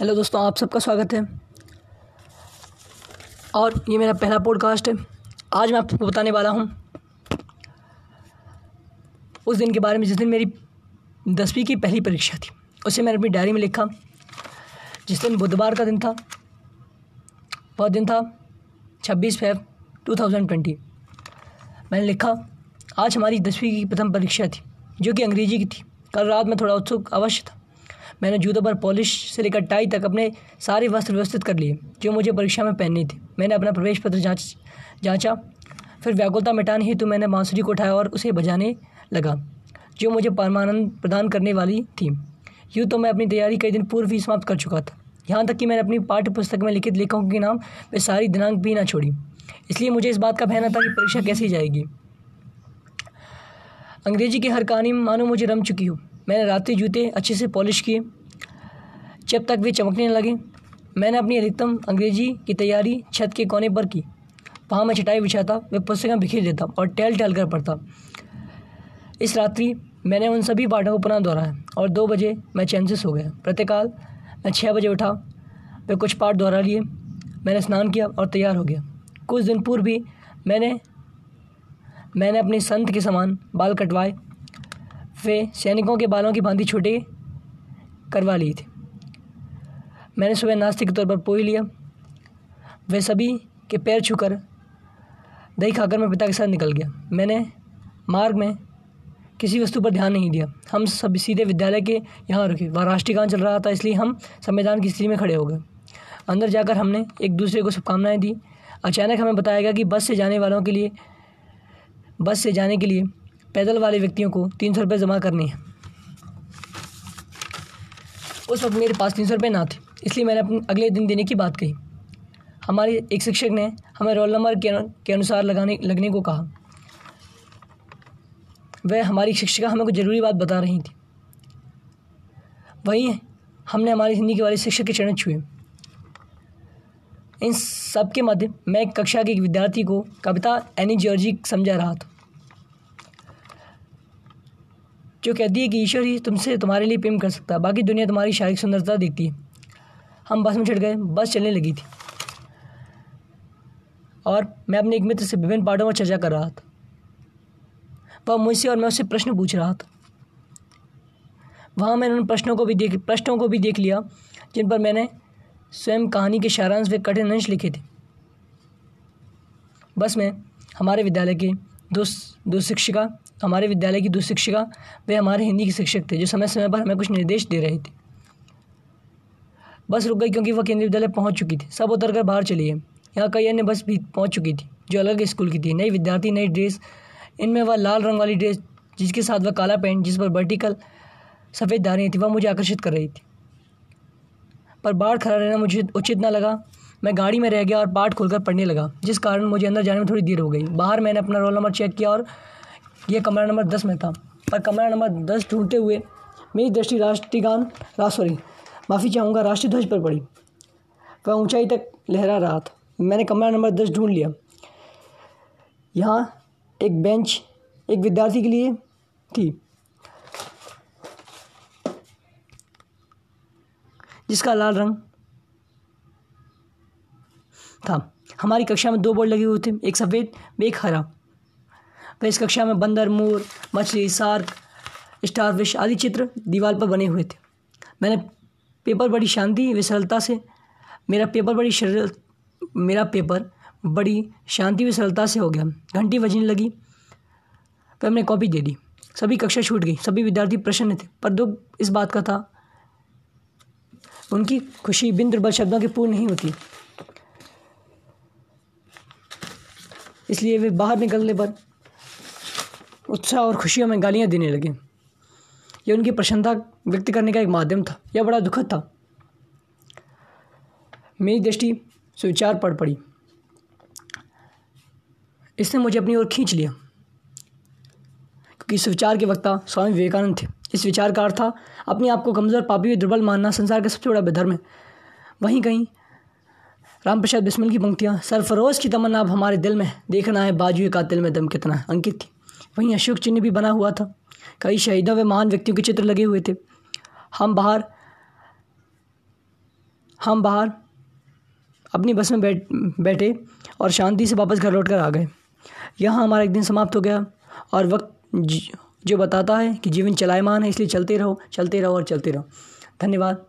Hello दोस्तों, आप सबका स्वागत है। और ये मेरा पहला पॉडकास्ट है। आज मैं आपको बताने वाला हूँ उस दिन के बारे में जिस दिन मेरी दसवीं की पहली परीक्षा थी। उसे मैंने अपनी डायरी में लिखा। जिस दिन बुधवार का दिन था, वह दिन था छब्बीस फेब टू थाउज़ेंड ट्वेंटी मैंने लिखा, आज हमारी दसवीं की प्रथम परीक्षा थी, जो कि अंग्रेज़ी की थी। कल रात में थोड़ा उत्सुक, अवश्य था। मैंने जूतों पर पॉलिश से लेकर टाई तक अपने सारे वस्त्र व्यवस्थित कर लिए, जो मुझे परीक्षा में पहननी थी। मैंने अपना प्रवेश पत्र जाँच, जांचा। फिर व्याकुलता मिटाने ही तो मैंने बांसुरी को उठाया और उसे बजाने लगा, जो मुझे परमानंद प्रदान करने वाली थी। यूँ तो मैं अपनी तैयारी कई दिन पूर्व ही समाप्त कर चुका था। यहाँ तक कि मैंने अपनी पाठ्य पुस्तक में लिखित लेखकों के नाम वे सारी दिनांक भी ना छोड़ी। इसलिए मुझे इस बात का कहना था कि परीक्षा कैसी जाएगी। अंग्रेज़ी की हर कहानी मानो मुझे रम चुकी हो। मैंने रात्रि जूते अच्छे से पॉलिश किए। जब तक वे चमकने लगे, मैंने अपनी अधिकतम अंग्रेज़ी की तैयारी छत के कोने पर की। वहाँ मैं चटाई बिछाता वे पुस्तकें बिखेर देता और टहल टहल कर पढ़ता। इस रात्रि मैंने उन सभी पाठों को पुनः दोहराया और दो बजे मैं चैन से सो गया। प्रत्येकाल मैं छः बजे उठा, वे कुछ पाठ दोहरा लिए। मैंने स्नान किया और तैयार हो गया। कुछ दिन पूर्व भी मैंने मैंने अपने संत के समान बाल कटवाए वे सैनिकों के बालों की भांति छोटे करवा लिए थे। मैंने सुबह नाश्ते के तौर पर पोई लिया। वे सभी के पैर छूकर दही खाकर मैं पिता के साथ निकल गया। मैंने मार्ग में किसी वस्तु पर ध्यान नहीं दिया। हम सब सीधे विद्यालय के यहाँ रुके। वहाँ राष्ट्रीय गान चल रहा था, इसलिए हम संविधान की स्थिति में खड़े हो गए। अंदर जाकर हमने एक दूसरे को शुभकामनाएँ दी। अचानक हमें बताया गया कि बस से जाने वालों के लिए बस से जाने के लिए पैदल वाले व्यक्तियों को तीन सौ रुपये जमा करने हैं। उस वक्त मेरे पास तीन सौ रुपये ना थे, इसलिए मैंने अपने अगले दिन देने की बात कही। हमारे एक शिक्षक ने हमें रोल नंबर के अनुसार लगाने, लगने को कहा। वह हमारी शिक्षिका हमें कुछ ज़रूरी बात बता रही थी। वहीं हमने हमारी हिंदी के वाले शिक्षक के चरण छुए। इन सब के मध्य मैं कक्षा के एक विद्यार्थी को कविता एनी जॉर्जी समझा रहा था। जो कहती है कि ईश्वर ही तुमसे, तुम्हारे लिए प्रेम कर सकता है। बाकी दुनिया तुम्हारी शारीरिक सुंदरता देखती है। हम बस में चढ़ गए, बस चलने लगी थी। और मैं अपने एक मित्र से विभिन्न पार्टों पर चर्चा कर रहा था। वह मुझसे और मैं उससे प्रश्न पूछ रहा था। वहाँ मैंने उन प्रश्नों को भी देख, प्रश्नों को भी देख लिया, जिन पर मैंने स्वयं कहानी के सारांश व कठिन अंश लिखे थे। बस में हमारे विद्यालय के दो दो शिक्षिका हमारे विद्यालय की दो शिक्षिका वे हमारे हिंदी के शिक्षक थे, जो समय समय पर हमें कुछ निर्देश दे रहे थे। बस रुक गई क्योंकि वह केंद्रीय विद्यालय पहुँच चुकी थी। सब उतर कर बाहर चली गए। यहाँ कई अन्य बस भी पहुँच चुकी थी, जो अलग स्कूल की थी। नई विद्यार्थी, नई ड्रेस, इनमें वह लाल रंग वाली ड्रेस, जिसके साथ वह काला पैंट, जिस पर वर्टिकल सफ़ेद धारें थी, वह मुझे आकर्षित कर रही थी। पर बाढ़ खड़ा रहना मुझे उचित ना लगा। मैं गाड़ी में रह गया और पाठ खोलकर पढ़ने लगा, जिस कारण मुझे अंदर जाने में थोड़ी देर हो गई। बाहर मैंने अपना रोल नंबर चेक किया और यह कमरा नंबर दस में था। पर कमरा नंबर दस ढूंढते हुए मेरी दृष्टि राष्ट्रीय गान सॉरी माफ़ी चाहूँगा, राष्ट्रीय ध्वज पर पड़ी। वह ऊंचाई तक लहरा रहा था। मैंने कमरा नंबर दस ढूंढ लिया। यहाँ एक बेंच एक विद्यार्थी के लिए थी। जिसका लाल रंग था। हमारी कक्षा में दो बोर्ड लगे हुए थे। एक सफ़ेद, एक हरा। वह इस कक्षा में बंदर, मोर, मछली, सार्क स्टार विश आदि चित्र दीवार पर बने हुए थे। मैंने पेपर बड़ी शांति व सरलता से, मेरा पेपर बड़ी सरल मेरा पेपर बड़ी शांति व सरलता से हो गया। घंटी बजने लगी, फिर हमने कॉपी दे दी। सभी कक्षा छूट गई, सभी विद्यार्थी प्रसन्न थे, पर दुख इस बात का था, उनकी खुशी बिन दुर्बल शब्दों के पूर्ण नहीं होती। इसलिए वे बाहर निकलने पर उत्साह और खुशियों में गालियाँ देने लगे। यह उनकी प्रसन्नता व्यक्त करने का एक माध्यम था, यह बड़ा दुखद था। मेरी दृष्टि सुविचार पड़ पड़ी। इसने मुझे अपनी ओर खींच लिया। क्योंकि इस विचार के वक्ता स्वामी विवेकानंद थे। इस विचार का अर्थ था, अपने आप को कमज़ोर, पापी व दुर्बल मानना संसार का सबसे बड़ा बेधर्म है। वहीं कहीं राम प्रसाद बिस्मिल की पंक्तियाँ, सरफरोज की तमन्ना अब हमारे दिल में देखना है बाजू का दिल में दम कितना अंकित थी। वहीं अशोक चिन्ह भी बना हुआ था। कई शहीदों व महान व्यक्तियों के चित्र लगे हुए थे। हम बाहर हम बाहर अपनी बस में बैठ, बैठे और शांति से वापस घर लौट कर आ गए। यहाँ हमारा एक दिन समाप्त हो गया और वक्त जो बताता है कि जीवन चलायमान है, इसलिए चलते रहो चलते रहो और चलते रहो। धन्यवाद।